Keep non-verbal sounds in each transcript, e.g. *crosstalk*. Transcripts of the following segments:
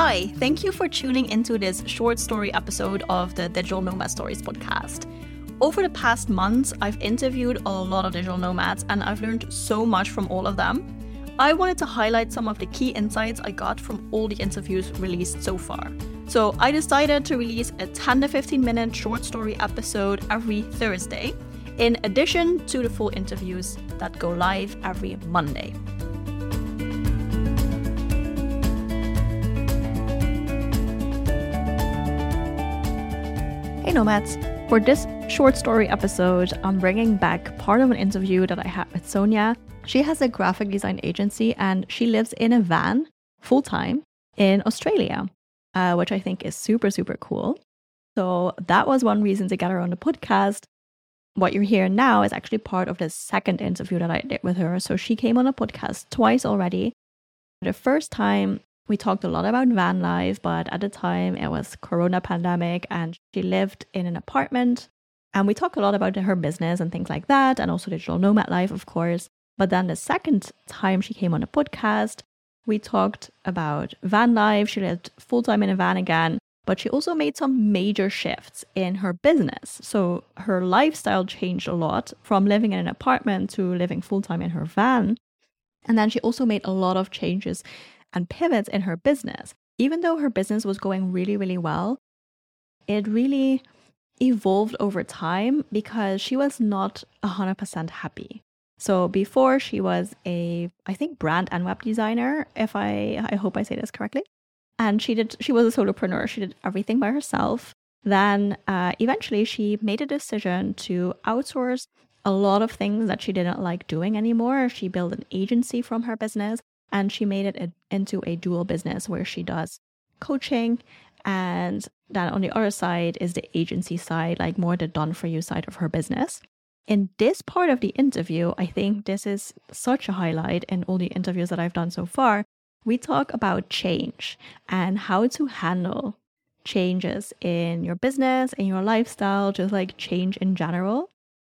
Hi, thank you for tuning into this short story episode of the Digital Nomad Stories podcast. Over the past months, I've interviewed a lot of digital nomads and I've learned so much from all of them. I wanted to highlight some of the key insights I got from all the interviews released so far. So I decided to release a 10 to 15 minute short story episode every Thursday, in addition to the full interviews that go live every Monday. Hey Nomads! For this short story episode, I'm bringing back part of an interview that I had with Sonia. She has a graphic design agency and she lives in a van full time in Australia, uh, which I think is super, super cool. So that was one reason to get her on the podcast. What you're hearing now is actually part of the second interview that I did with her. So she came on a podcast twice already. The first time we talked a lot about van life, but at the time it was corona pandemic and she lived in an apartment. And we talked a lot about her business and things like that, and also digital nomad life, of course. But then the second time she came on a podcast, we talked about van life. She lived full time in a van again, but she also made some major shifts in her business. So her lifestyle changed a lot from living in an apartment to living full time in her van. And then she also made a lot of changes and pivots in her business. Even though her business was going really, really well, it really evolved over time because she was not 100% happy. So before she was a I think brand and web designer if I I hope I say this correctly. And she did she was a solopreneur. She did everything by herself. Then uh, eventually she made a decision to outsource a lot of things that she didn't like doing anymore. She built an agency from her business and she made it a, into a dual business where she does coaching and then on the other side is the agency side like more the done for you side of her business. In this part of the interview i think this is such a highlight in all the interviews that i've done so far. We talk about change and how to handle changes in your business in your lifestyle just like change in general.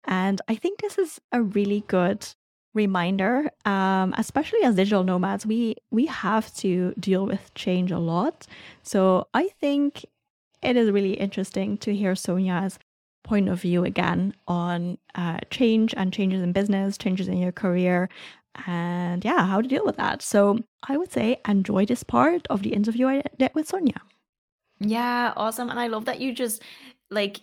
And i think this is a really good reminder um, especially as digital nomads we we have to deal with change a lot. So i think it is really interesting to hear sonia's point of view again on uh, change and changes in business changes in your career and yeah how to deal with that. So i would say enjoy this part of the interview i did with sonia. Yeah awesome and i love that you just like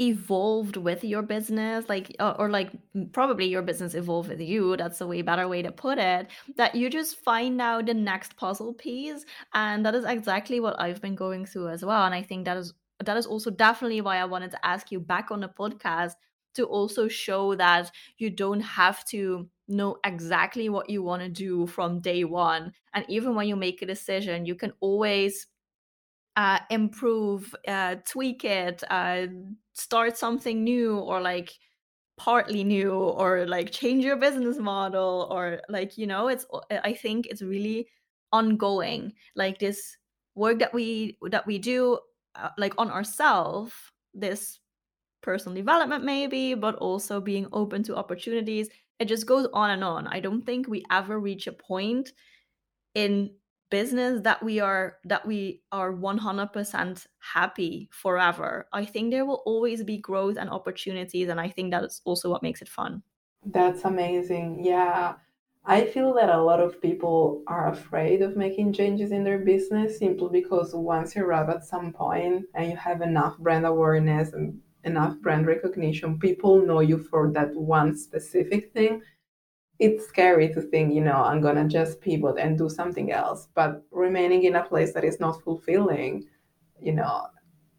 evolved with your business like uh, or like probably your business evolved with you that's a way better way to put it that you just find out the next puzzle piece and that is exactly what i've been going through as well and i think that is that is also definitely why i wanted to ask you back on the podcast to also show that you don't have to know exactly what you want to do from day one and even when you make a decision you can always uh, improve, uh, tweak it, uh, start something new, or like partly new, or like change your business model, or like you know, it's. I think it's really ongoing. Like this work that we that we do, uh, like on ourselves. This personal development maybe, but also being open to opportunities. It just goes on and on. I don't think we ever reach a point in business that we are that we are 100% happy forever. I think there will always be growth and opportunities and i think that's also what makes it fun. That's amazing. Yeah. I feel that a lot of people are afraid of making changes in their business simply because once you arrive at some point and you have enough brand awareness and enough brand recognition people know you for that one specific thing it's scary to think, you know, I'm to just pivot and do something else. But remaining in a place that is not fulfilling, you know,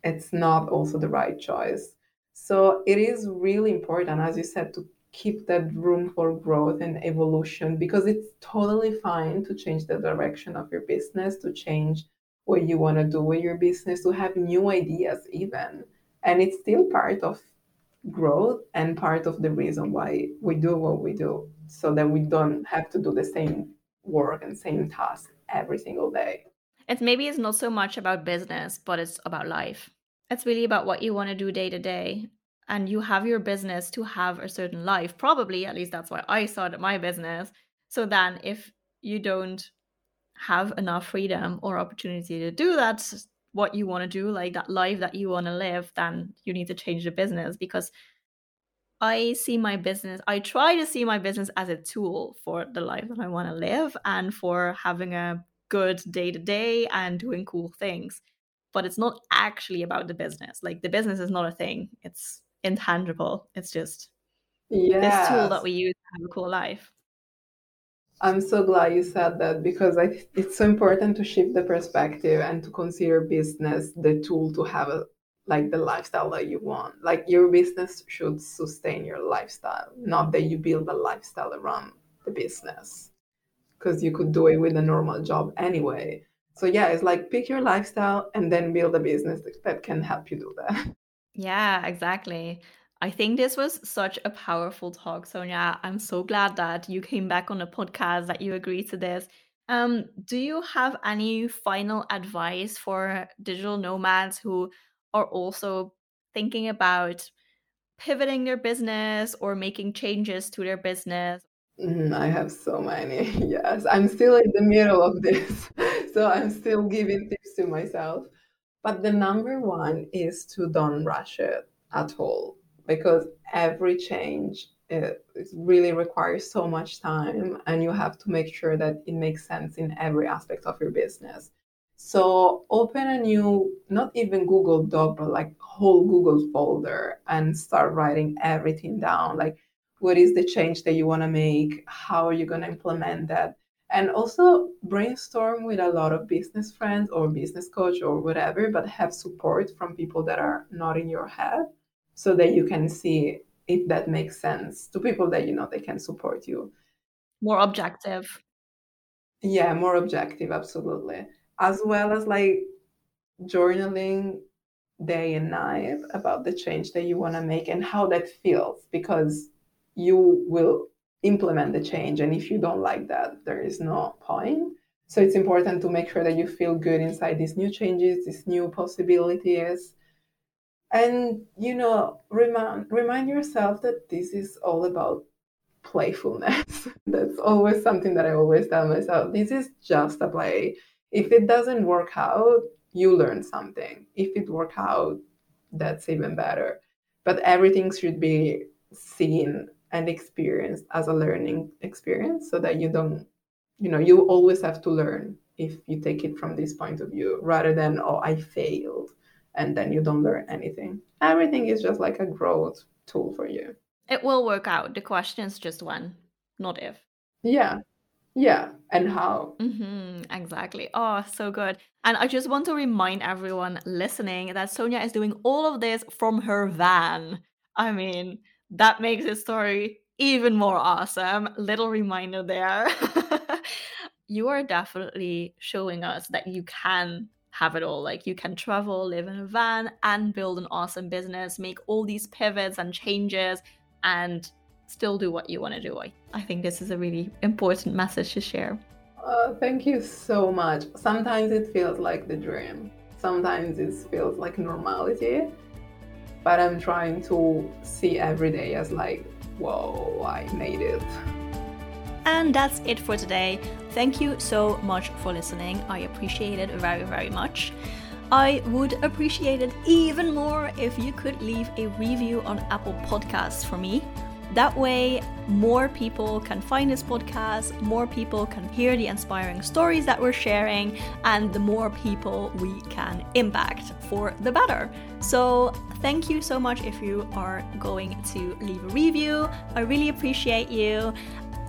it's not also the right choice. So it is really important, as you said, to keep that room for growth and evolution because it's totally fine to change the direction of your business, to change what you want to do with your business, to have new ideas, even. And it's still part of growth and part of the reason why we do what we do so that we don't have to do the same work and same task every single day. It's maybe it's not so much about business, but it's about life. It's really about what you want to do day to day. And you have your business to have a certain life. Probably, at least that's why I started my business. So then if you don't have enough freedom or opportunity to do that, what you want to do, like that life that you want to live, then you need to change the business because I see my business, I try to see my business as a tool for the life that I want to live and for having a good day to day and doing cool things. But it's not actually about the business. Like the business is not a thing, it's intangible. It's just yes. this tool that we use to have a cool life. I'm so glad you said that because I, it's so important to shift the perspective and to consider business the tool to have a like the lifestyle that you want. Like your business should sustain your lifestyle, not that you build a lifestyle around the business because you could do it with a normal job anyway. So yeah, it's like pick your lifestyle and then build a business that can help you do that. Yeah, exactly. I think this was such a powerful talk, Sonia. I'm so glad that you came back on the podcast, that you agreed to this. Um, do you have any final advice for digital nomads who are also thinking about pivoting their business or making changes to their business? Mm, I have so many. *laughs* Yes, I'm still in the middle of this. *laughs* so I'm still giving tips to myself. But the number one is to don't rush it at all because every change uh, it, it really requires so much time and you have to make sure that it makes sense in every aspect of your business. So open a new, not even Google Doc, but like whole Google folder and start writing everything down. Like what is the change that you want to make? How are you going to implement that? And also brainstorm with a lot of business friends or business coach or whatever, but have support from people that are not in your head so that you can see if that makes sense to people that you know they can support you. More objective. Yeah, more objective, absolutely. As well as like journaling day and night about the change that you want to make and how that feels because you will implement the change and if you don't like that there is no point so it's important to make sure that you feel good inside these new changes these new possibilities and you know remind remind yourself that this is all about playfulness. *laughs* That's always something that i always tell myself. This is just a play. If it doesn't work out you learn something. If it work out that's even better. But everything should be seen and experienced as a learning experience so that you don't you know you always have to learn if you take it from this point of view rather than oh i failed and then you don't learn anything. Everything is just like a growth tool for you. It will work out. The question is just when, not if. Yeah. Yeah. And how. Mm-hmm, exactly. Oh, so good. And I just want to remind everyone listening that Sonia is doing all of this from her van. I mean, that makes this story even more awesome. Little reminder there. *laughs* you are definitely showing us that you can have it all. Like you can travel, live in a van, and build an awesome business, make all these pivots and changes, and still do what you want to do. I, think this is a really important message to share. Uh, thank you so much. Sometimes it feels like the dream, sometimes it feels like normality, but I'm trying to see every day as like, whoa, I made it. And that's it for today. Thank you so much for listening. I appreciate it very, very much. I would appreciate it even more if you could leave a review on Apple Podcasts for me. That way, more people can find this podcast, more people can hear the inspiring stories that we're sharing, and the more people we can impact for the better. So, thank you so much if you are going to leave a review. I really appreciate you